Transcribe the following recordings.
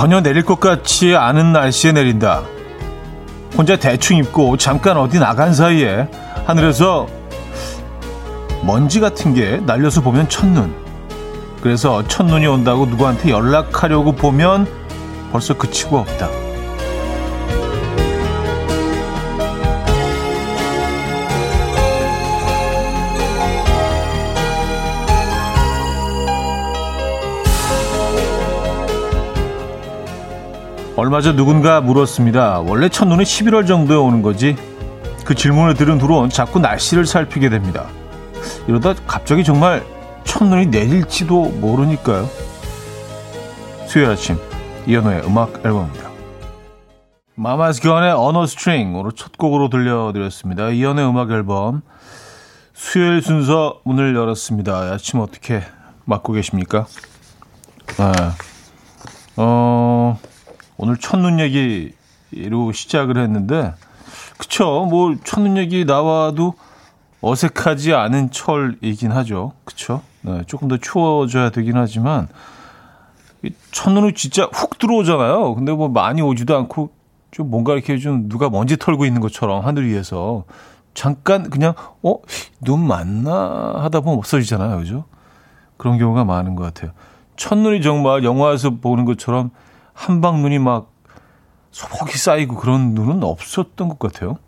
전혀 내릴 것 같지 않은 날씨에 내린다. 혼자 대충 입고 잠깐 어디 나간 사이에 하늘에서 먼지 같은 게 날려서 보면 첫눈. 그래서 첫눈이 온다고 누구한테 연락하려고 보면 벌써 그치고 없다. 얼마 전 누군가 물었습니다. 원래 첫눈은 11월 정도에 오는 거지? 그 질문을 들은 후론 자꾸 날씨를 살피게 됩니다. 이러다 갑자기 정말 첫눈이 내릴지도 모르니까요. 수요일 아침 이현우의 음악 앨범입니다. Mamas Gun의 On A String 오늘 첫 곡으로 들려드렸습니다. 이현우의 음악 앨범 수요일 순서 문을 열었습니다. 아침 어떻게 맞고 계십니까? 아, 어, 오늘 첫눈 얘기로 시작을 했는데, 그쵸. 뭐, 첫눈 얘기 나와도 어색하지 않은 철이긴 하죠. 그쵸. 네, 조금 더 추워져야 되긴 하지만, 첫눈이 진짜 훅 들어오잖아요. 근데 뭐 많이 오지도 않고, 좀 뭔가 이렇게 좀 누가 먼지 털고 있는 것처럼 하늘 위에서 잠깐 그냥, 어? 눈 맞나? 하다 보면 없어지잖아요. 그죠? 그런 경우가 많은 것 같아요. 첫눈이 정말 영화에서 보는 것처럼 한방 눈이 막 소복이 쌓이고 그런 눈은 없었던 것 같아요.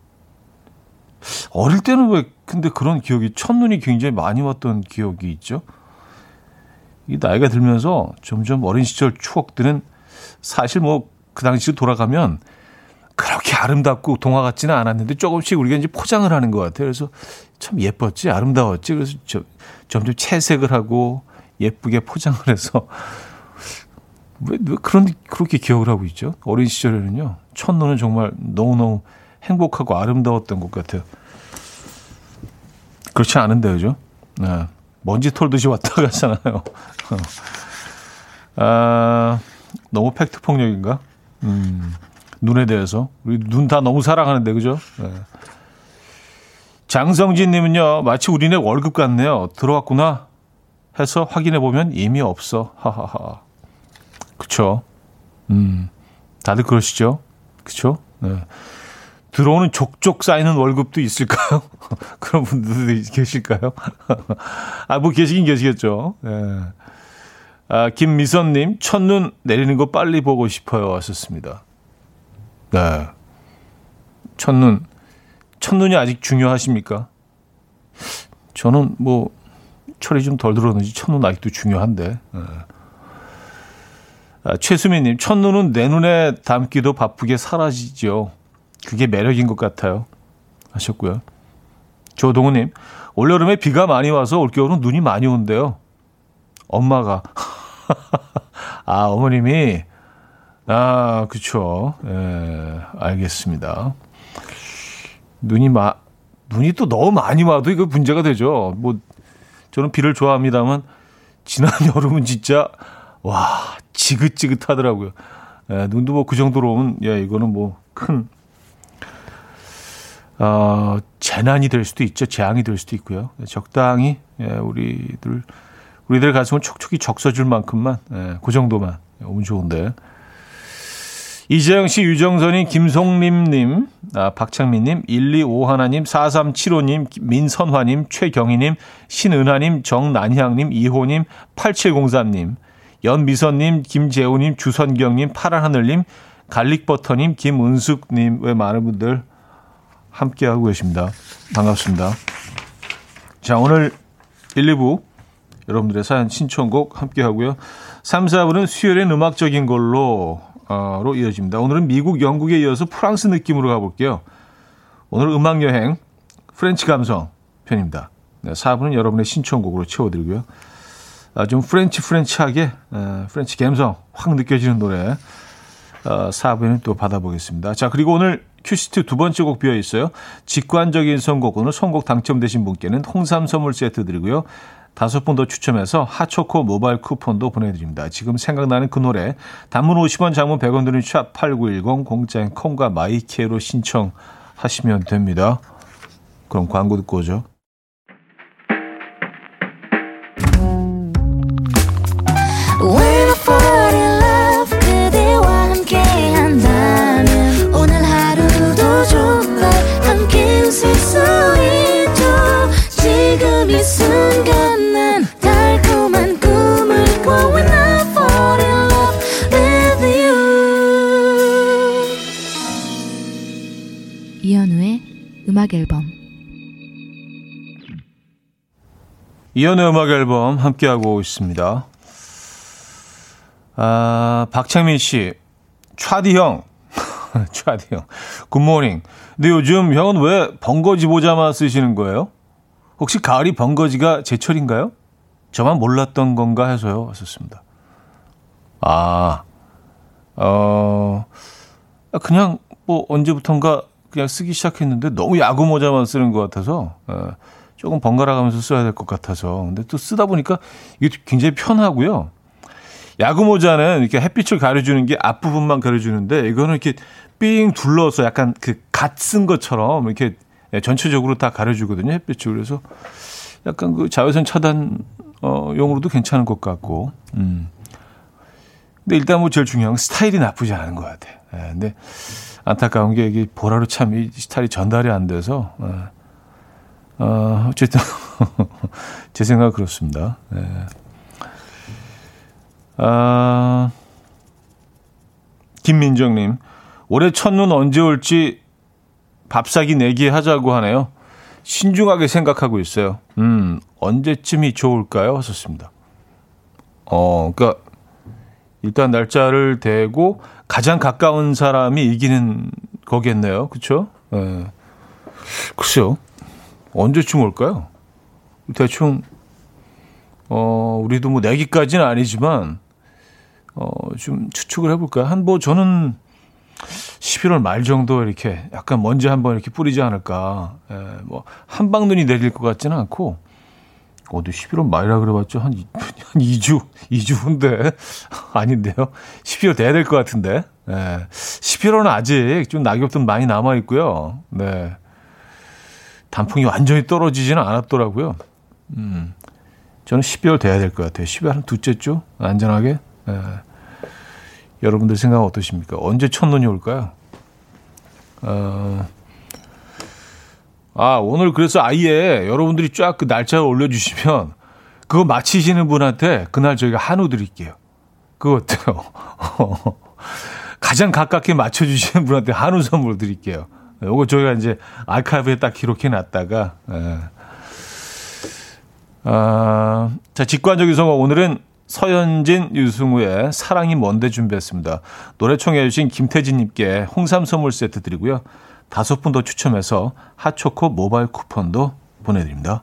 어릴 때는 왜 근데 그런 기억이 첫눈이 굉장히 많이 왔던 기억이 있죠. 이 나이가 들면서 점점 어린 시절 추억들은 사실 뭐 그 당시 돌아가면 그렇게 아름답고 동화 같지는 않았는데 조금씩 우리가 이제 포장을 하는 것 같아요. 그래서 참 예뻤지, 아름다웠지. 그래서 저, 점점 채색을 하고 예쁘게 포장을 해서 왜, 왜 그런 그렇게 기억을 하고 있죠? 어린 시절에는요. 첫눈은 정말 너무너무 행복하고 아름다웠던 것 같아요. 그렇지 않은데 그죠? 네. 먼지 털듯이 왔다 가잖아요. 아, 너무 팩트 폭력인가? 음, 눈에 대해서 우리 눈 다 너무 사랑하는데 그죠? 네. 장성진님은요 마치 우리네 월급 같네요. 들어왔구나 해서 확인해 보면 이미 없어. 하하하. 그쵸. 음, 다들 그러시죠? 그쵸? 네. 들어오는 족족 쌓이는 월급도 있을까요? 그런 분들도 계실까요? 아, 뭐 계시긴 계시겠죠. 네. 아, 김미선님, 첫눈 내리는 거 빨리 보고 싶어요. 하셨습니다. 네. 첫눈, 첫눈이 아직 중요하십니까? 저는 뭐, 철이 좀 덜 들었는지 첫눈 아직도 중요한데. 네. 아, 최수민님, 첫눈은 내 눈에 담기도 바쁘게 사라지죠. 그게 매력인 것 같아요. 하셨고요. 조동우님, 올여름에 비가 많이 와서 올겨울은 눈이 많이 온대요. 엄마가. 아, 어머님이. 아, 그쵸. 예, 알겠습니다. 눈이 마, 눈이 또 너무 많이 와도 이거 문제가 되죠. 뭐, 저는 비를 좋아합니다만, 지난 여름은 진짜, 와, 지긋지긋하더라고요. 예, 눈도 뭐 그 정도로 오면, 야, 이거는 뭐 큰, 어, 재난이 될 수도 있죠. 재앙이 될 수도 있고요. 적당히, 예, 우리들, 우리들 가슴을 촉촉히 적셔줄 만큼만, 예, 그 정도만 오면 좋은데. 이재영 씨, 유정선님, 김송림님, 아, 박창민님, 1251님, 4375님, 민선화님, 최경희님, 신은하님, 정난향님, 이호님, 8703님, 연미선님, 김재우님, 주선경님, 파란하늘님, 갈릭버터님, 김은숙님, 왜 많은 분들 함께하고 계십니다. 반갑습니다. 자, 오늘 1, 2부 여러분들의 사연 신청곡 함께하고요. 3, 4부는 수요일엔 음악적인 걸로 로 이어집니다. 오늘은 미국, 영국에 이어서 프랑스 느낌으로 가볼게요. 오늘 음악 여행 French 감성 편입니다. 네, 4부는 여러분의 신청곡으로 채워드리고요. 아, 좀 French French하게 에, French 감성 확 느껴지는 노래 어, 4부에는 또 받아보겠습니다. 자 그리고 오늘 큐시트 두 번째 곡 비어 있어요. 직관적인 선곡 오늘 선곡 당첨되신 분께는 홍삼 선물 세트 드리고요. 다섯 분 더 추첨해서 핫초코 모바일 쿠폰도 보내드립니다. 지금 생각나는 그 노래 단문 50원 장문 100원 드는 샵8910 공짜인 콩과 마이K로 신청하시면 됩니다. 그럼 광고 듣고 오죠. 음악 앨범 이연의 음악 앨범 함께하고 있습니다. 아, 박창민 씨, 차디 형, 차디 형, 굿모닝. 근데 요즘 형은 왜 번거지 모자만 쓰시는 거예요? 혹시 가을이 번거지가 제철인가요? 저만 몰랐던 건가 해서요. 왔었습니다. 아, 어, 그냥 뭐 언제부턴가 그냥 쓰기 시작했는데 너무 야구 모자만 쓰는 것 같아서 어, 조금 번갈아 가면서 써야 될 것 같아서 근데 또 쓰다 보니까 이게 굉장히 편하고요. 야구 모자는 이렇게 햇빛을 가려주는 게 앞부분만 가려주는데 이거는 이렇게 삥 둘러서 약간 그 갓 쓴 것처럼 이렇게 전체적으로 다 가려주거든요 햇빛을 그래서 약간 그 자외선 차단 어, 용으로도 괜찮은 것 같고. 음. 근데 일단 뭐 제일 중요한 건 스타일이 나쁘지 않은 것 같아. 예, 근데 안타까운 게 이게 보라로 참 이 스타일이 전달이 안 돼서 예. 어, 어쨌든 제 생각 그렇습니다. 예. 아, 김민정님 올해 첫눈 언제 올지 밥 사기 내기 하자고 하네요. 신중하게 생각하고 있어요. 음, 언제쯤이 좋을까요? 하셨습니다. 어, 그니까, 일단 날짜를 대고 가장 가까운 사람이 이기는 거겠네요. 그쵸? 예. 글쎄요. 언제쯤 올까요? 대충, 어, 우리도 뭐 내기까지는 아니지만, 어, 좀 추측을 해볼까요? 한, 뭐, 저는 11월 말 정도 이렇게 약간 먼지 한번 이렇게 뿌리지 않을까. 예, 뭐, 한방 눈이 내릴 것 같지는 않고, 어디 11월 말이라 그래봤죠? 한, 한 2주, 2주 후인데. 아닌데요? 12월 돼야 될 것 같은데. 예, 11월은 아직 좀 낙엽도 많이 남아있고요. 네. 단풍이 완전히 떨어지지는 않았더라고요. 음. 저는 12월 돼야 될 것 같아요. 12월 한 두째 주? 안전하게. 예. 여러분들 생각은 어떠십니까? 언제 첫눈이 올까요? 어, 아, 오늘 그래서 아예 여러분들이 쫙 그 날짜를 올려주시면 그거 맞히시는 분한테 그날 저희가 한우 드릴게요. 그거 어때요? 가장 가깝게 맞춰주시는 분한테 한우 선물 드릴게요. 요거 저희가 이제 아카이브에 딱 기록해 놨다가, 예. 아, 자, 직관적인 성공. 오늘은 서현진, 유승우의 사랑이 뭔데 준비했습니다. 노래 청해 주신 김태진님께 홍삼 선물 세트 드리고요. 다섯 분 더 추첨해서 핫초코 모바일 쿠폰도 보내드립니다.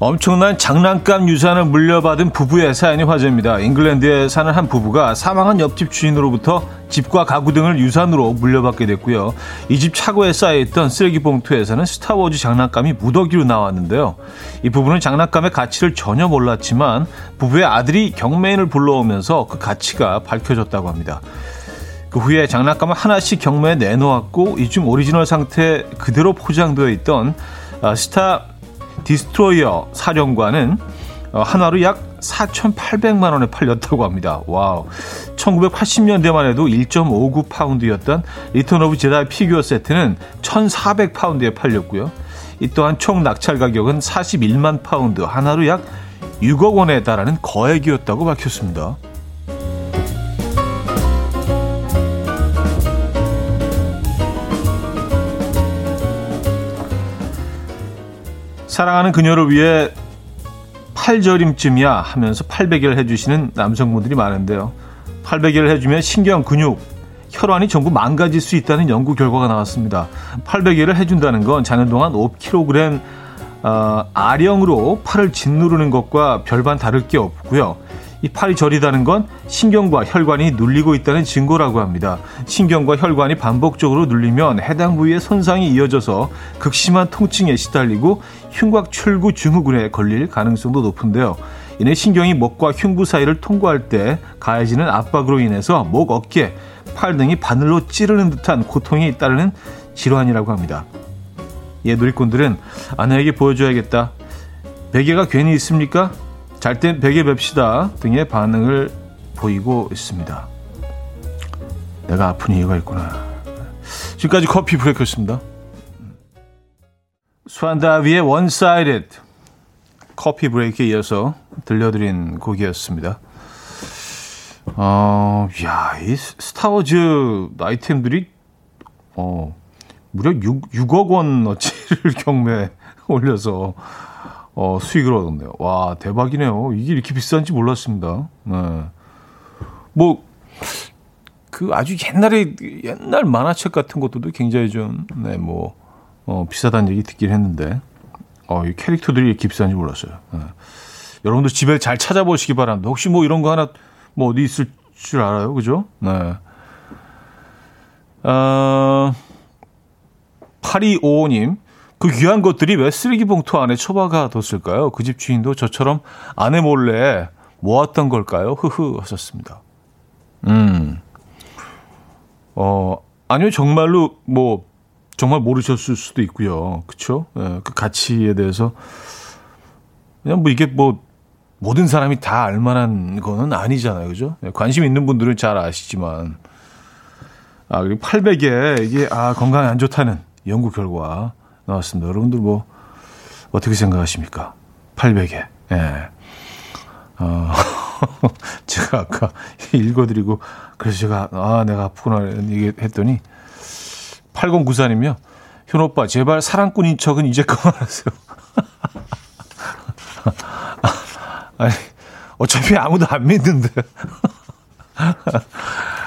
엄청난 장난감 유산을 물려받은 부부의 사연이 화제입니다. 잉글랜드에 사는 한 부부가 사망한 옆집 주인으로부터 집과 가구 등을 유산으로 물려받게 됐고요. 이 집 차고에 쌓여있던 쓰레기 봉투에서는 스타워즈 장난감이 무더기로 나왔는데요. 이 부부는 장난감의 가치를 전혀 몰랐지만 부부의 아들이 경매인을 불러오면서 그 가치가 밝혀졌다고 합니다. 그 후에 장난감을 하나씩 경매에 내놓았고 이중 오리지널 상태 그대로 포장되어 있던 아, 스타 디스트로이어 사령관은 어, 한화로 약 4,800만 원에 팔렸다고 합니다. Wow. 1980년대만 해도 1.59 파운드였던 Return of Jedi 피규어 세트는 1,400 파운드에 팔렸고요. 이 또한 총 낙찰 가격은 41만 파운드, 한화로 약 6억 원에 달하는 거액이었다고 밝혔습니다. 사랑하는 그녀를 위해 팔저림쯤이야 하면서 800일 해주시는 남성분들이 많은데요. 800일을 해주면 신경, 근육, 혈관이 전부 망가질 수 있다는 연구 결과가 나왔습니다. 800일을 해준다는 건 자는 동안 5kg 어, 아령으로 팔을 짓누르는 것과 별반 다를 게 없고요. 이 팔이 저리다는 건 신경과 혈관이 눌리고 있다는 증거라고 합니다. 신경과 혈관이 반복적으로 눌리면 해당 부위의 손상이 이어져서 극심한 통증에 시달리고 흉곽 출구 증후군에 걸릴 가능성도 높은데요. 이내 신경이 목과 흉부 사이를 통과할 때 가해지는 압박으로 인해서 목, 어깨, 팔 등이 바늘로 찌르는 듯한 고통이 따르는 질환이라고 합니다. 예, 누리꾼들은 아내에게 보여줘야겠다. 베개가 괜히 있습니까? 잘 땐 베개 맵시다 등의 반응을 보이고 있습니다. 내가 아픈 이유가 있구나. 지금까지 커피 브레이크였습니다. 수완다비의 Sided 커피 브레이크에 이어서 들려드린 곡이었습니다. 어, 야, 이 스타워즈 아이템들이, 어, 무려 6, 6억 원어치를 경매에 올려서, 어, 수익을 얻었네요. 와, 대박이네요. 이게 이렇게 비싼지 몰랐습니다. 네. 뭐, 그 아주 옛날에, 옛날 만화책 같은 것들도 굉장히 좀, 네, 뭐, 어, 비싸다는 얘기 듣긴 했는데, 어, 이 캐릭터들이 이렇게 비싼지 몰랐어요. 네. 여러분들 집에 잘 찾아보시기 바랍니다. 혹시 뭐 이런 거 하나, 뭐 어디 있을 줄 알아요? 그죠? 네. 어, 8255님, 그 귀한 것들이 왜 쓰레기 봉투 안에 처박아 뒀을까요? 그 집 주인도 저처럼 아내 몰래 모았던 걸까요? 흐흐 하셨습니다. 음. 어, 아니요, 정말로 뭐, 정말 모르셨을 수도 있고요. 그쵸? 예, 그 가치에 대해서. 그냥 뭐 이게 뭐, 모든 사람이 다 알만한 거는 아니잖아요. 그죠? 예, 관심 있는 분들은 잘 아시지만. 아, 그리고 800에 이게, 아, 건강에 안 좋다는 연구 결과 나왔습니다. 여러분들 뭐, 어떻게 생각하십니까? 800에. 예. 어, 제가 아까 읽어드리고, 그래서 제가, 아, 내가 아프구나, 얘기 했더니, 8094님이요. 현 오빠, 제발 사랑꾼인 척은 이제 그만하세요. 아니, 어차피 아무도 안 믿는데.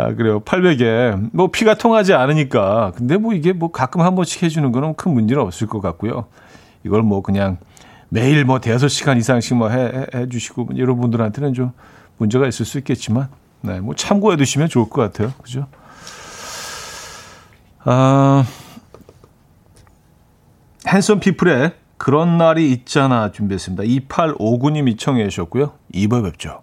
아, 그래요. 800에. 뭐 피가 통하지 않으니까. 근데 뭐 이게 뭐 가끔 한 번씩 해주는 거는 큰 문제는 없을 것 같고요. 이걸 뭐 그냥 매일 뭐 대여섯 시간 이상씩 뭐 해, 해 주시고 여러분들한테는 좀 문제가 있을 수 있겠지만, 네, 뭐 참고해 두시면 좋을 것 같아요. 그죠? 아, 핸섬 피플의 그런 날이 있잖아 준비했습니다. 2859님이 청해 주셨고요. 2부 뵙죠.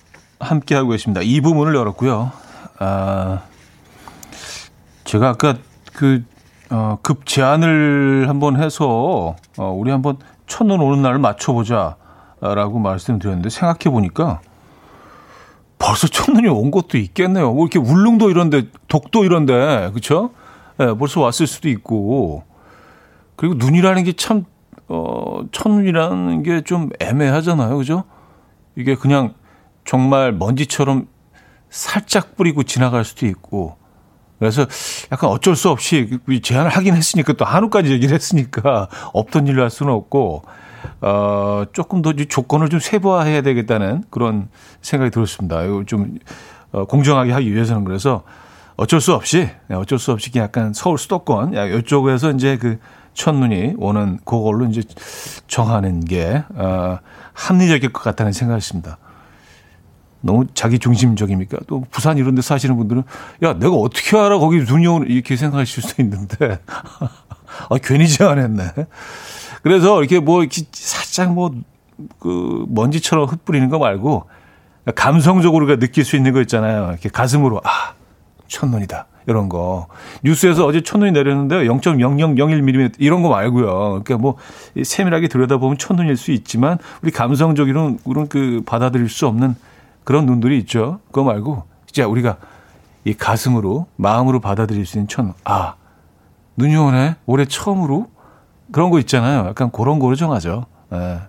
함께 하고 계십니다. 이 부분을 열었고요. 아, 제가 아까 그, 어, 급 제안을 한번 해서, 어, 우리 한번 첫눈 오는 날을 맞춰보자. 라고 말씀드렸는데, 생각해 보니까, 벌써 첫눈이 온 것도 있겠네요. 뭐 이렇게 울릉도 이런데, 독도 이런데, 그쵸? 예, 네, 벌써 왔을 수도 있고, 그리고 눈이라는 게 참, 어, 첫눈이라는 게 좀 애매하잖아요. 그죠? 이게 그냥 정말 먼지처럼 살짝 뿌리고 지나갈 수도 있고 그래서 약간 어쩔 수 없이 제안을 하긴 했으니까 또 한우까지 얘기를 했으니까 없던 일로 할 수는 없고 어 조금 더 조건을 좀 세부화해야 되겠다는 그런 생각이 들었습니다. 이거 좀 어, 공정하게 하기 위해서는 그래서 어쩔 수 없이 네, 어쩔 수 없이 약간 서울 수도권 이쪽에서 이제 그 첫눈이 오는 그걸로 이제 정하는 게 어, 합리적일 것 같다는 생각이있습니다 너무 자기 중심적입니까? 또 부산 이런 데 사시는 분들은 야, 내가 어떻게 알아? 거기 눈이 오는 이렇게 생각하실 수도 있는데 아, 괜히 제안했네. 그래서 이렇게 뭐 이렇게 살짝 뭐 그 먼지처럼 흩뿌리는 거 말고 감성적으로 느낄 수 있는 거 있잖아요. 이렇게 가슴으로 아, 첫눈이다. 이런 거. 뉴스에서 어제 첫눈이 내렸는데 0.0001mm 이런 거 말고요. 그러니까 뭐 세밀하게 들여다보면 첫눈일 수 있지만 우리 감성적으로는 그런 그 받아들일 수 없는 그런 눈들이 있죠. 그거 말고 진짜 우리가 이 가슴으로 마음으로 받아들일 수 있는 천. 아 눈이 오네. 올해 처음으로 그런 거 있잖아요. 약간 그런 거로 정하죠. 예.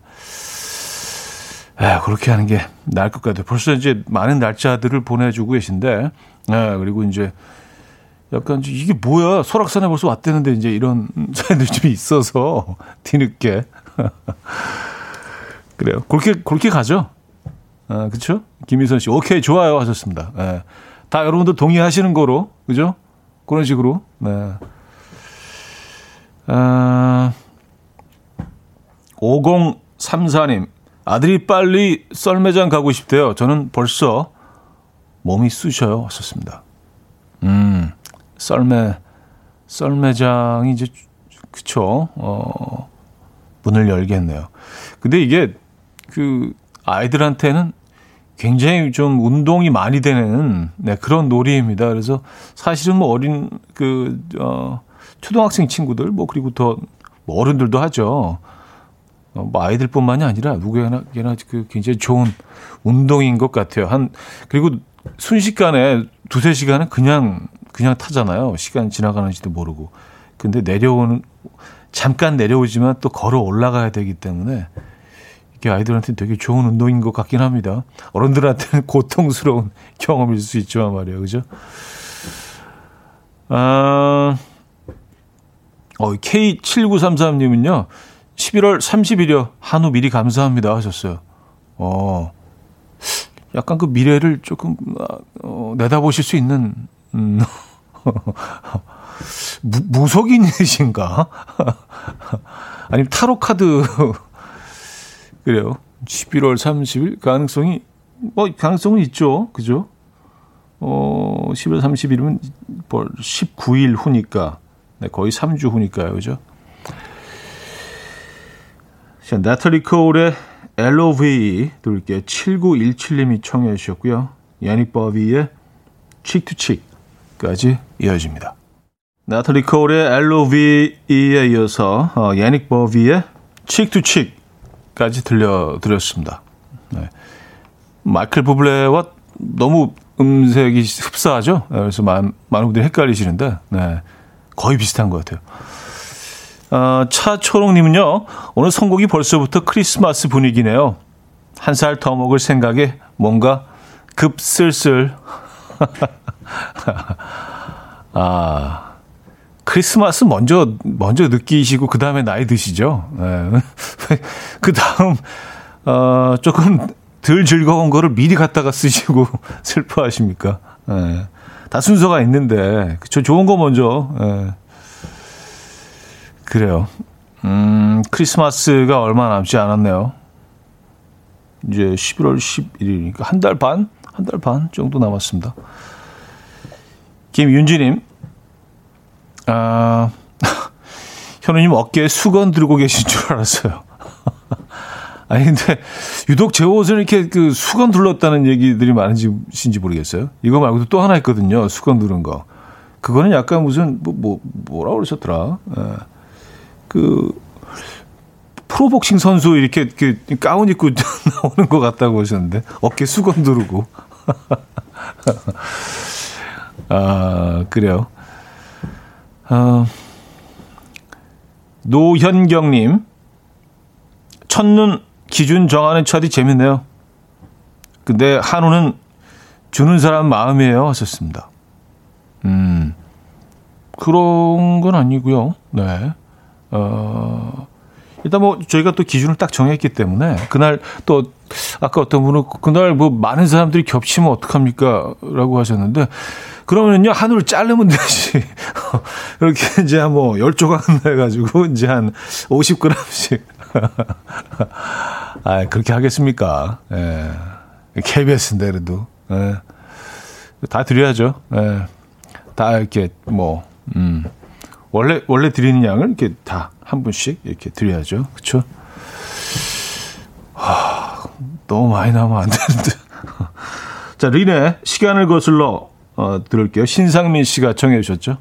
에, 그렇게 하는 게 나을 것 같아요. 벌써 이제 많은 날짜들을 보내주고 계신데, 예, 그리고 이제 약간 이게 뭐야 설악산에 벌써 왔대는데 이제 이런 사연들이 좀 있어서 뒤늦게 그래요. 그렇게, 그렇게 가죠. 아, 그쵸? 김희선 씨, 오케이, 좋아요. 하셨습니다. 네. 다 여러분들 동의하시는 거로, 그죠? 그런 식으로, 네. 아, 5034님, 아들이 빨리 썰매장 가고 싶대요. 저는 벌써 몸이 쑤셔요. 하셨습니다. 음, 썰매, 썰매장이 이제, 그쵸, 어, 문을 열겠네요. 근데 이게, 그, 아이들한테는 굉장히 좀 운동이 많이 되는, 네, 그런 놀이입니다. 그래서 사실은 뭐 어린, 그, 어, 초등학생 친구들, 뭐, 그리고 더, 뭐 어른들도 하죠. 어, 뭐 아이들뿐만이 아니라 누구에게나 그 굉장히 좋은 운동인 것 같아요. 한 그리고 순식간에 두세 시간은 그냥 그냥 타잖아요. 시간 지나가는지도 모르고. 근데 내려오는 잠깐 내려오지만 또 걸어 올라가야 되기 때문에 아이들한테 되게 좋은 운동인 것 같긴 합니다. 어른들한테는 고통스러운 경험일 수 있지만 말이에요. 그죠? 아, 어, K7933님은요, 11월 30일이요. 한우 미리 감사합니다 하셨어요. 어, 약간 그 미래를 조금 어, 내다보실 수 있는 음, 무, 무속인이신가? 아니면 타로 카드 그래요. 11월 30일 가능성이 뭐 가능성은 있죠. 그죠? 어, 11월 30일이면 19일 후니까 네, 거의 3주 후니까요. 그죠? 자, 나탈리 코울의 LOV 들을게요. 7917님이 청해 주셨고요. 야닉 버비의 칙투칙까지 이어집니다. 나탈리 코울의 LOV에 이어서 어, 야닉 버비의 칙투칙 까지 들려드렸습니다. 네. 마이클 부블레와 너무 음색이 흡사하죠? 네, 그래서 많은, 많은 분들이 헷갈리시는데 네. 거의 비슷한 것 같아요. 어, 차초롱님은요, 오늘 선곡이 벌써부터 크리스마스 분위기네요. 한 살 더 먹을 생각에 뭔가 급슬슬. 아, 크리스마스 먼저, 먼저 느끼시고, 그 다음에 나이 드시죠? 네. 그 다음, 어, 조금 덜 즐거운 거를 미리 갖다가 쓰시고 슬퍼하십니까? 네. 다 순서가 있는데, 그쵸. 좋은 거 먼저, 네. 그래요. 음, 크리스마스가 얼마 남지 않았네요. 이제 11월 11일이니까 한 달 반? 한 달 반 정도 남았습니다. 김윤지님, 아, 현우님 어깨에 수건 들고 계신 줄 알았어요. 아니, 근데, 유독 제 옷은 이렇게 그 수건 둘렀다는 얘기들이 많으신지 모르겠어요. 이거 말고도 또 하나 있거든요. 수건 두른 거. 그거는 약간 무슨, 뭐, 뭐 뭐라 그러셨더라. 예. 그 프로복싱 선수 이렇게 그 가운 입고 나오는 것 같다고 하셨는데 어깨 수건 두르고 아 그래요. 아, 노현경님 첫눈 기준 정하는 차디 재밌네요. 근데 한우는 주는 사람 마음이에요 하셨습니다. 음 그런 건 아니고요. 네. 어, 일단 뭐 저희가 또 기준을 딱 정했기 때문에 그날 또 아까 어떤 분은 그날 뭐 많은 사람들이 겹치면 어떡합니까? 라고 하셨는데 그러면요 한우를 자르면 되지. 그렇게 이제 뭐 열조각 해가지고 이제 한 50g씩. 아 그렇게 하겠습니까? 예. KBS인데 그래도. 예. 다 드려야죠. 예. 다 이렇게 뭐, 음. 원래 원래 드리는 양을 이렇게 다 한 분씩 이렇게 드려야죠. 그렇죠? 하, 너무 많이 나면 안 되는데. 자, 린의 시간을 거슬러 어, 들을게요. 신상민 씨가 청해 주셨죠.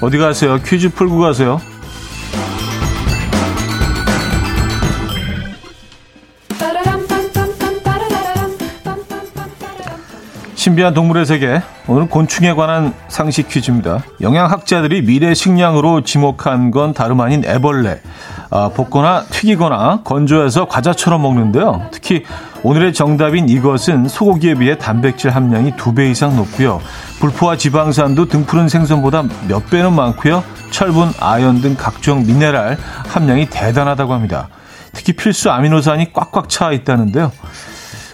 어디 가세요? 퀴즈 풀고 가세요. 신비한 동물의 세계. 오늘 곤충에 관한 상식 퀴즈입니다. 영양학자들이 미래 식량으로 지목한 건 다름 아닌 애벌레. 아, 볶거나 튀기거나 건조해서 과자처럼 먹는데요. 특히 오늘의 정답인 이것은 소고기에 비해 단백질 함량이 두 배 이상 높고요. 불포화 지방산도 등푸른 생선보다 몇 배는 많고요. 철분, 아연 등 각종 미네랄 함량이 대단하다고 합니다. 특히 필수 아미노산이 꽉꽉 차 있다는데요.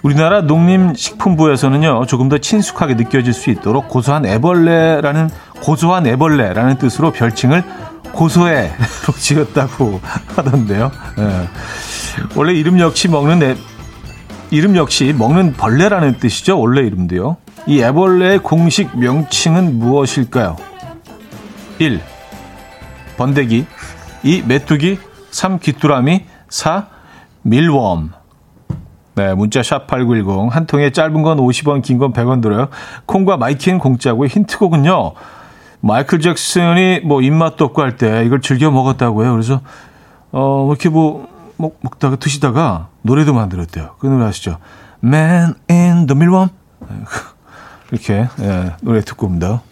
우리나라 농림식품부에서는요 조금 더 친숙하게 느껴질 수 있도록 고소한 애벌레라는 고소한 애벌레라는 뜻으로 별칭을 고소해로 지었다고 하던데요. 예. 원래 이름 역시 먹는 애, 이름 역시 먹는 벌레라는 뜻이죠. 원래 이름도요. 이 애벌레의 공식 명칭은 무엇일까요? 1. 번데기 2. 메뚜기 3. 귀뚜라미 4. 밀웜 네, 문자 샵 8910. 한 통에 짧은 건 50원, 긴 건 100원 들어요. 콩과 마이케이는 공짜고요. 힌트곡은요. 마이클 잭슨이 뭐 입맛도 없고 할 때 이걸 즐겨 먹었다고요. 그래서 어, 뭐 이렇게 뭐 먹, 먹다가 드시다가 노래도 만들었대요. 그 노래 아시죠? Man in the 밀웜. 이렇게 예, 노래 듣고 옵니다.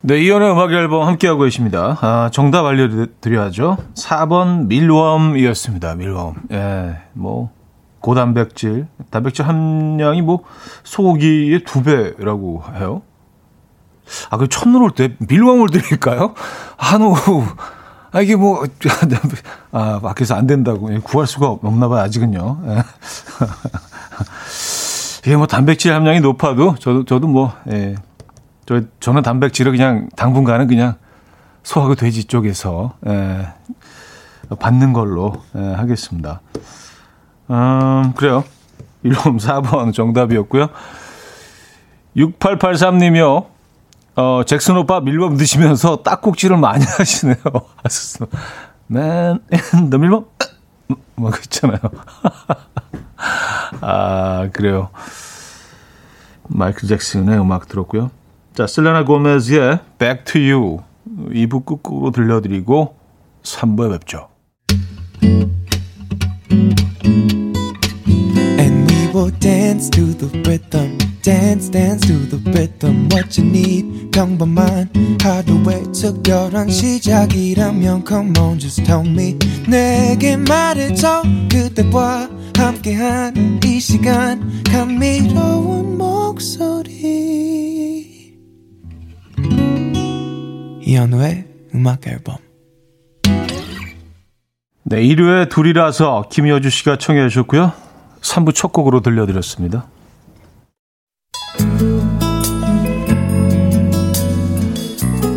네, 이연의 음악 앨범 함께하고 계십니다. 아, 정답 알려드려야죠. 4번 밀웜이었습니다. 밀웜. 예, 뭐, 고단백질, 단백질 함량이 뭐, 소고기의 두 배라고 해요. 아, 그 첫눈 올 때 밀웜을 드릴까요? 한우. 아, 이게 뭐, 아, 밖에서 안 된다고. 예, 구할 수가 없나 봐요, 아직은요. 예. 이게 뭐 단백질 함량이 높아도, 저도, 저도 뭐, 예. 저, 저는 단백질을 그냥 당분간은 그냥 소화가 돼지 쪽에서, 예, 받는 걸로, 예, 하겠습니다. 음, 그래요. 1번 4번 정답이었고요. 6883님이요. 어, 잭슨 오빠 밀범 드시면서 딱꼭지를 많이 하시네요. in the 밀범? 뭐, 그렇잖아요. 아, 그래요. 마이클 잭슨의 음악 들었고요. 자, 셀레나 고메즈의 Back to You 2부 끝곡으로 들려드리고 3부에 뵙죠. Will dance to the rhythm. Dance, dance to the rhythm. What you need, 평범한 하루의 특별한 시작이라면 Come on, just tell me. 내게 말해줘. 그대와 함께한 이 시간. 감미로운 목소리. 이현우의 음악 앨범. 네, 일요에 둘이라서 김여주 씨가 청해 주셨고요. 3부 첫 곡으로 들려드렸습니다.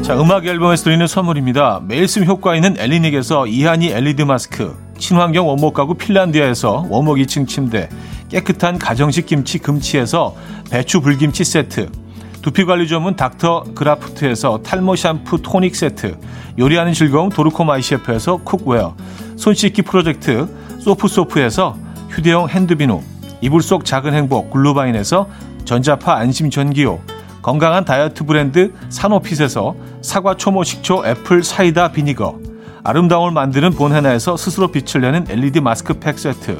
자, 음악 앨범에서 드리는 선물입니다. 매일 쓰 효과 있는 엘리닉에서 이하니 LED 마스크, 친환경 원목 가구 핀란디아에서 원목 2층 침대, 깨끗한 가정식 김치 금치에서 배추 불김치 세트, 두피관리 전문 닥터 그라프트에서 탈모 샴푸 토닉 세트, 요리하는 즐거움 도르코 마이 셰프에서 cookware, 손 씻기 프로젝트 소프소프에서 휴대용 핸드비누, 이불 속 작은 행복 글루바인에서 전자파 안심 전기요, 건강한 다이어트 브랜드 사노핏에서 사과 초모 식초 apple cider vinegar, 아름다움을 만드는 본헤나에서 스스로 빛을 내는 LED 마스크팩 세트,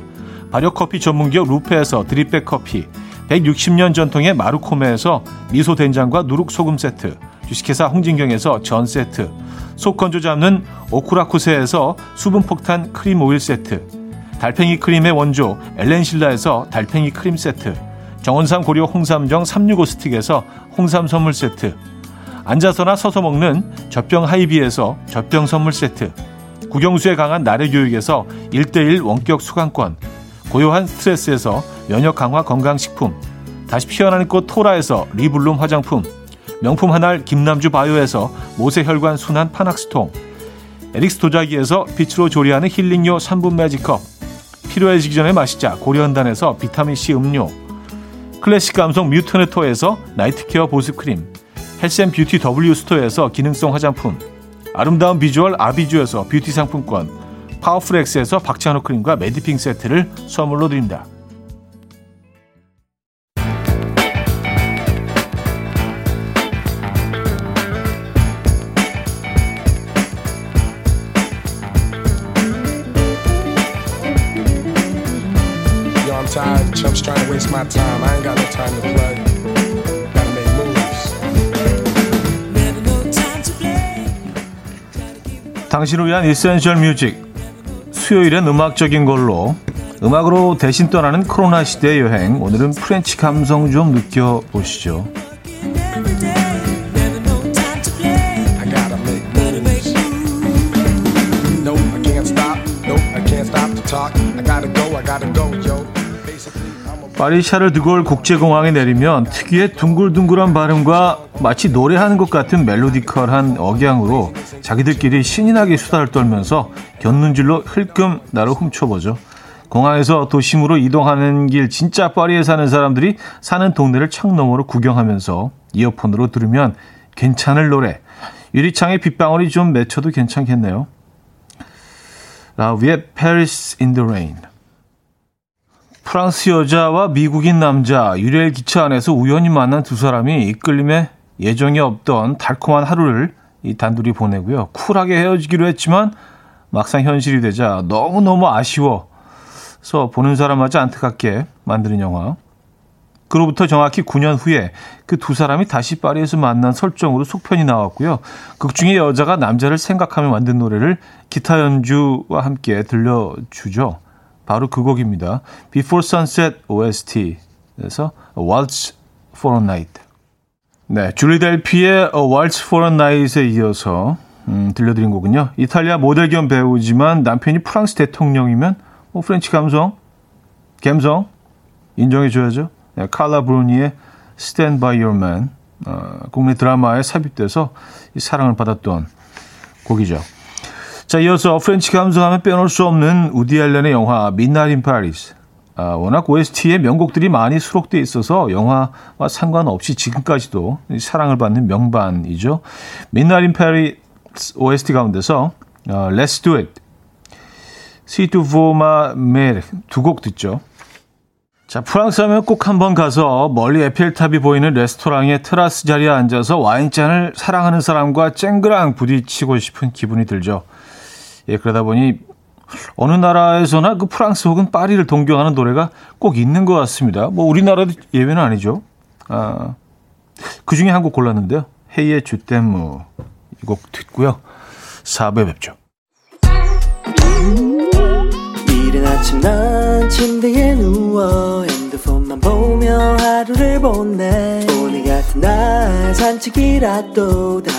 발효 커피 전문기업 루페에서 드립백 커피, 160년 전통의 마루코메에서 미소 된장과 누룩 소금 세트, 주식회사 홍진경에서 전 세트, 속 건조 잡는 오쿠라쿠세에서 수분 폭탄 크림 오일 세트, 달팽이 크림의 원조 엘렌실라에서 달팽이 크림 세트, 정원삼 고려 홍삼정 365 스틱에서 홍삼 선물 세트, 앉아서나 서서 먹는 젖병 하이비에서 젖병 선물 세트, 국영수에 강한 나래 교육에서 1대1 원격 수강권, 고요한 스트레스에서 면역 강화 건강식품, 다시 피어나는 꽃 토라에서 리블룸 화장품, 명품 한알 김남주 바이오에서 모세혈관 순환 파낙스통, 에릭스 도자기에서 빛으로 조리하는 힐링요 3분 매직컵, 필요해지기 전에 마시자 고려한단에서 비타민C 음료, 클래식 감성 뮤트네토에서 night care 보습크림, health and beauty W 스토어에서 기능성 화장품, 아름다운 비주얼 아비주에서 뷰티 상품권, 파워풀엑스에서 박찬호 크림과 매디핑 세트를 선물로 드립니다. chumps trying to waste my time. I ain't got no time to play. Gotta make moves. 당신을 위한 essential music 수요일엔 음악적인 걸로 음악으로 대신 떠나는 코로나 시대 여행 오늘은 French 감성 좀 느껴보시죠. Basically, I'm a 파리 샤를 드골 국제공항에 내리면 특유의 둥글둥글한 발음과 마치 노래하는 것 같은 멜로디컬한 억양으로 자기들끼리 신이 나게 수다를 떨면서 곁눈질로 흘끔 나를 훔쳐보죠. 공항에서 도심으로 이동하는 길 진짜 파리에 사는 사람들이 사는 동네를 창너머로 구경하면서 이어폰으로 들으면 괜찮을 노래. 유리창에 빗방울이 좀 맺혀도 괜찮겠네요. 라위의 Paris in the Rain. 프랑스 여자와 미국인 남자 유레일 기차 안에서 우연히 만난 두 사람이 이끌림에 예정이 없던 달콤한 하루를 이 단둘이 보내고요. 쿨하게 헤어지기로 했지만 막상 현실이 되자 너무너무 아쉬워서 보는 사람마저 안타깝게 만드는 영화. 그로부터 정확히 9년 후에 그 두 사람이 다시 파리에서 만난 설정으로 속편이 나왔고요. 극 중에 여자가 남자를 생각하며 만든 노래를 기타 연주와 함께 들려주죠. 바로 그 곡입니다. Before Sunset OST에서 A Waltz for a Night. 네, 줄리 델피의 A Waltz for a Night에 이어서 음, 들려드린 곡은요. 이탈리아 모델 겸 배우지만 남편이 프랑스 대통령이면 뭐 French 감성, 감성 인정해줘야죠. 네, 칼라 브루니의 Stand by Your Man 어, 국내 드라마에 삽입돼서 이 사랑을 받았던 곡이죠. 자, 이어서 French 감성하면 빼놓을 수 없는 우디 앨런의 영화 in Paris. 아, 워낙 OST에 명곡들이 많이 수록돼 있어서 영화와 상관없이 지금까지도 사랑을 받는 명반이죠. Midnight in Paris OST 가운데서 어, Let's Do It, Si tu vois ma mère 두곡 듣죠. 자, 프랑스 하면 꼭 한번 가서 멀리 에펠탑이 보이는 레스토랑의 테라스 자리에 앉아서 와인잔을 사랑하는 사람과 쨍그랑 부딪히고 싶은 기분이 들죠. 예, 그러다 보니 어느 나라에서나 그 프랑스 혹은 파리를 동경하는 노래가 꼭 있는 것 같습니다. 뭐 우리나라도 예외는 아니죠. 아, 그 중에 한 곡 골랐는데요. 헤이의 주댐무 이 곡 듣고요. 4부에 뵙죠. 이른 아침 난 침대에 누워 핸드폰만 보며 하루를 보내 오늘 같은 날 산책이라도 다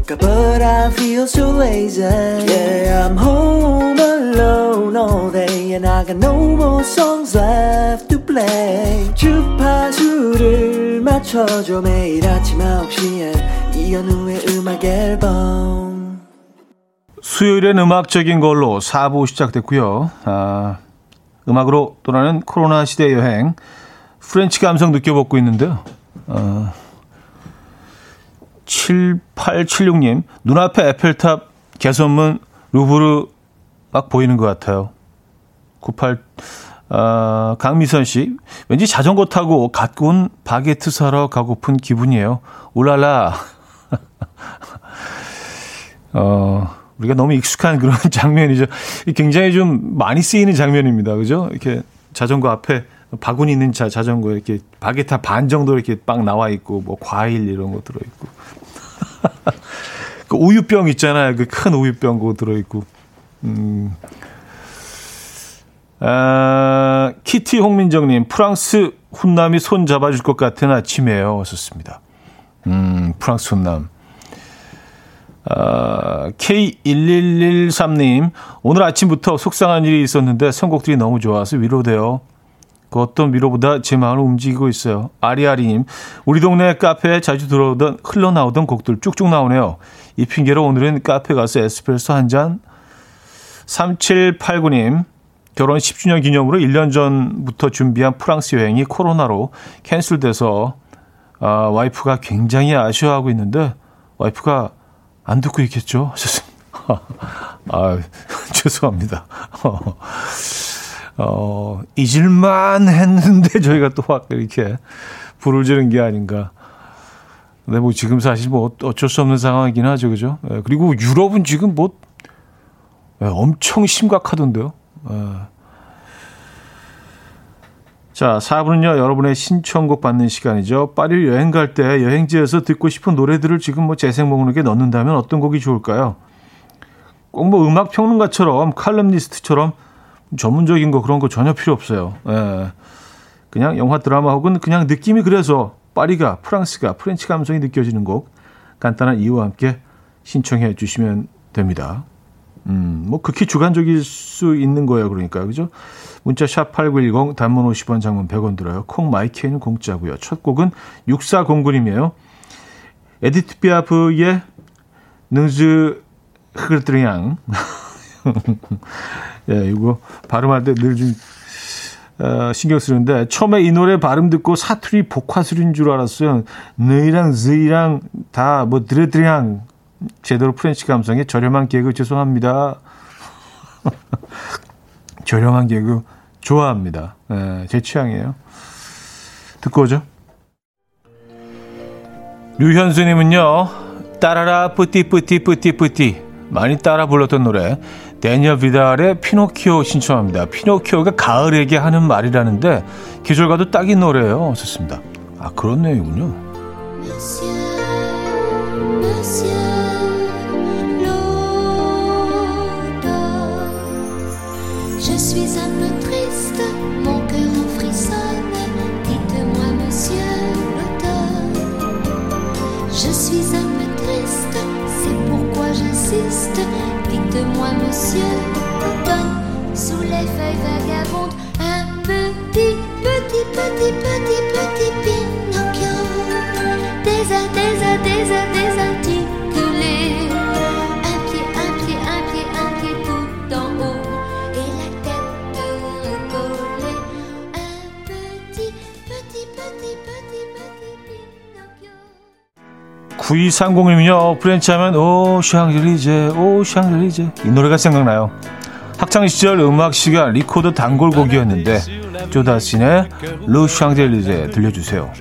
녀올까 But I feel so lazy. Yeah I'm home alone all day And I got no more songs left to play. 주파수를 맞춰줘 매일 아침 9시에. 이현우의 음악 앨범. 수요일엔 음악적인 걸로 4부 시작됐고요. 아, 음악으로 떠나는 코로나 시대 여행. French 감성 느껴보고 있는데요. 어, 7876님 눈앞에 에펠탑 개선문 루브르 막 보이는 것 같아요. 98 아, 강미선 씨 왠지 자전거 타고 갖고 온 바게트 사러 가고픈 기분이에요. 울랄라. 어, 우리가 너무 익숙한 그런 장면이죠. 굉장히 좀 많이 쓰이는 장면입니다. 그죠? 이렇게 자전거 앞에 바구니 있는 자, 자전거 이렇게 바게트 반 정도 이렇게 막 나와 있고 뭐 과일 이런 거 들어 있고. 그 우유병 있잖아요. 그 큰 우유병 그거 들어 있고. 음. 아, 키티 홍민정님, 프랑스 훈남이 손 잡아줄 것 같은 아침이에요. 왔었습니다. 음, 프랑스 훈남. 아, K1113님, 오늘 아침부터 속상한 일이 있었는데 선곡들이 너무 좋아서 위로돼요. 그 어떤 위로보다 제 마음을 움직이고 있어요. 아리아리님, 우리 동네 카페에 자주 들어오던, 흘러나오던 곡들 쭉쭉 나오네요. 이 핑계로 오늘은 카페 가서 에스프레소 한 잔. 3789님, 결혼 10주년 기념으로 1년 전부터 준비한 프랑스 여행이 코로나로 캔슬돼서 아, 와이프가 굉장히 아쉬워하고 있는데 와이프가 안 듣고 있겠죠? 아, 죄송합니다. 어, 잊을만 했는데 저희가 또 확 이렇게 불을 지른 게 아닌가. 근데 뭐 지금 사실 뭐 어쩔 수 없는 상황이긴 하죠. 그죠? 예, 그리고 유럽은 지금 뭐 예, 엄청 심각하던데요. 예. 자, 4부는요, 여러분의 신청곡 받는 시간이죠. 파리 여행 갈 때 여행지에서 듣고 싶은 노래들을 지금 뭐 재생 목록에 넣는다면 어떤 곡이 좋을까요? 꼭 뭐 음악 평론가처럼 칼럼니스트처럼 전문적인 거 그런 거 전혀 필요 없어요. 예. 그냥 영화 드라마 혹은 그냥 느낌이 그래서 파리가 프랑스가 French 감성이 느껴지는 곡 간단한 이유와 함께 신청해 주시면 됩니다. 음, 뭐 극히 주관적일 수 있는 거예요. 그러니까 그죠? 문자 샵 8910 단문 50원 장문 100원 들어요. 콩 마이케이는 공짜고요. 첫 곡은 6409님이에요. 에디트 피아프의 Non, je ne regrette rien 예, 이거 발음할 때 늘 좀 어, 신경 쓰는데 처음에 이 노래 발음 듣고 사투리 복화술인 줄 알았어요. 느이랑 즈이랑 다 뭐 드레드리앙 제대로 French 감성의 저렴한 개그 죄송합니다. 저렴한 개그 좋아합니다. 예, 제 취향이에요. 듣고 오죠. 류현수님은요, 따라라 petit petit petit petit 많이 따라 불렀던 노래 데니얼 비달의 피노키오 신청합니다. 피노키오가 가을에게 하는 말이라는데 계절과도 딱인 노래예요. 좋습니다. 아 그런 내용이군요. Dites-moi, Monsieur, l'automne, sous les feuilles vagabondes, un petit, petit, petit, petit, petit Pinocchio. Désa, désa, désa, désarticulé. 9230님은요, 프렌치 하면, 오, 샹젤리제, 오, 샹젤리제. 이 노래가 생각나요. 학창시절 음악 시간 리코더 단골곡이었는데, 조다신의 루 샹젤리제 들려주세요.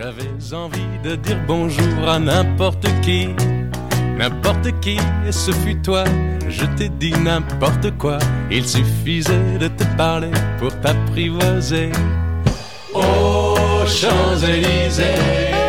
N'importe qui, et ce fut toi. Je t'ai dit n'importe quoi, il suffisait de te parler pour t'apprivoiser. Aux Champs-Élysées,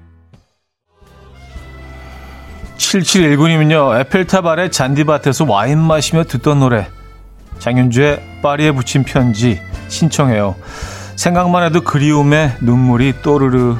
7719님은요, 에펠탑 아래 잔디밭에서 와인 마시며 듣던 노래. 장윤주의 파리에 붙인 편지 신청해요. 생각만 해도 그리움에 눈물이 또르르.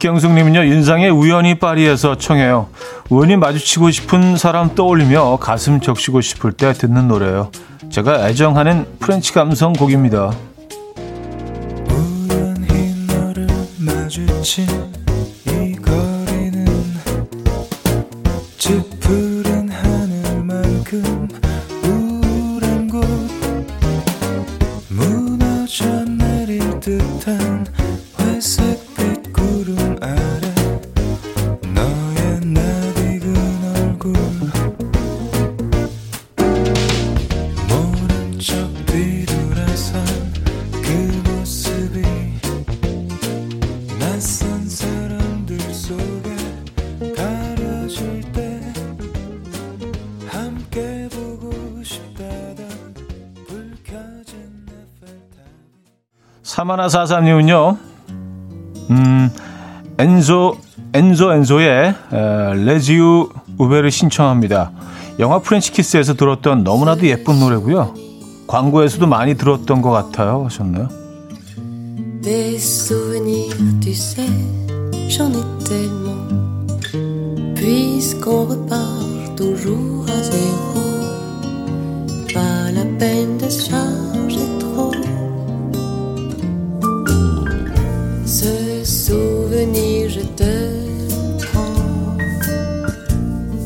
박경숙님은요, 윤상의 우연히 파리에서 청해요. 우연히 마주치고 싶은 사람 떠올리며 가슴 적시고 싶을 때 듣는 노래예요. 제가 애정하는 French 감성 곡입니다. 우연히 너를 마주친 사마나 사사님은요, 음, 엔조 엔조 엔조의 레지우 우베를 신청합니다. 영화 프렌치 키스에서 들었던 너무나도 예쁜 노래고요. 광고에서도 많이 들었던 것 같아요. 하셨나요? Des souvenirs, tu sais, j'en ai tellement. Puisqu'on repart toujours à zéro,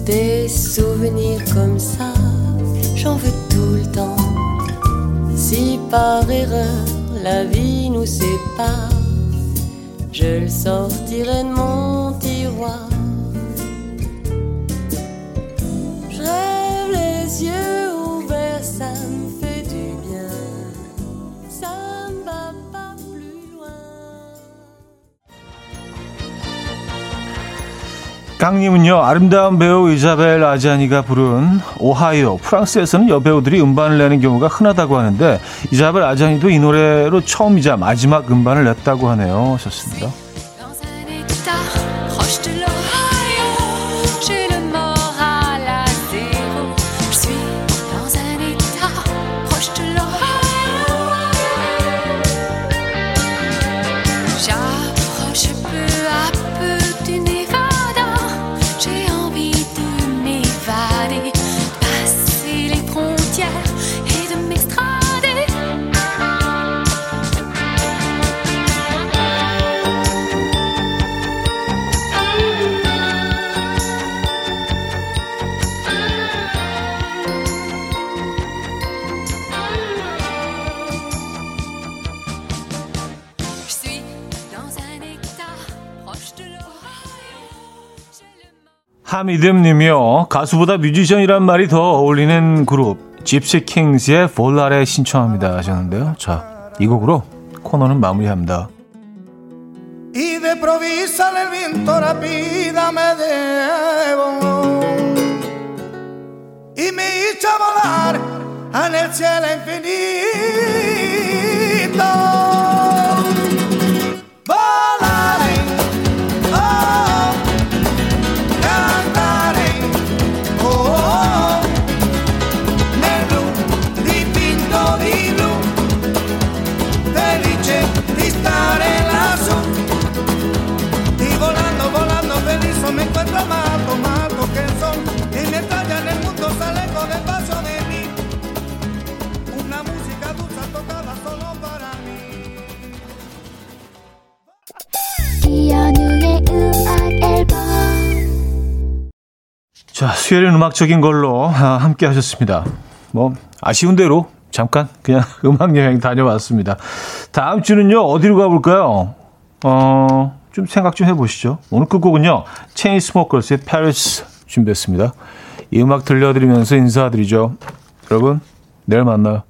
Des souvenirs comme ça, j'en veux tout le temps. Si par erreur la vie nous sépare, je le sortirai de mon tiroir. 깡님은요 아름다운 배우 이자벨 아자니가 부른 오하이오 프랑스에서는 여배우들이 음반을 내는 경우가 흔하다고 하는데 이자벨 아자니도 이 노래로 처음이자 마지막 음반을 냈다고 하네요. 하셨습니다 하미듬님이요 가수보다 뮤지션이란 말이 더 어울리는 그룹 집시 킹스의 볼라레 신청합니다 하셨는데요 자 이 곡으로 코너는 마무리합니다 y de provisa el viento la vida me debo y me hizo volar en el cielo infinito 자 수요일은 음악적인 걸로 아, 함께 하셨습니다. 뭐 아쉬운 대로 잠깐 그냥 음악 여행 다녀왔습니다. 다음 주는요 어디로 가볼까요? 어, 좀 생각 좀 해보시죠. 오늘 끝곡은요 체인 스모커스의 Paris 준비했습니다. 이 음악 들려드리면서 인사드리죠. 여러분 내일 만나요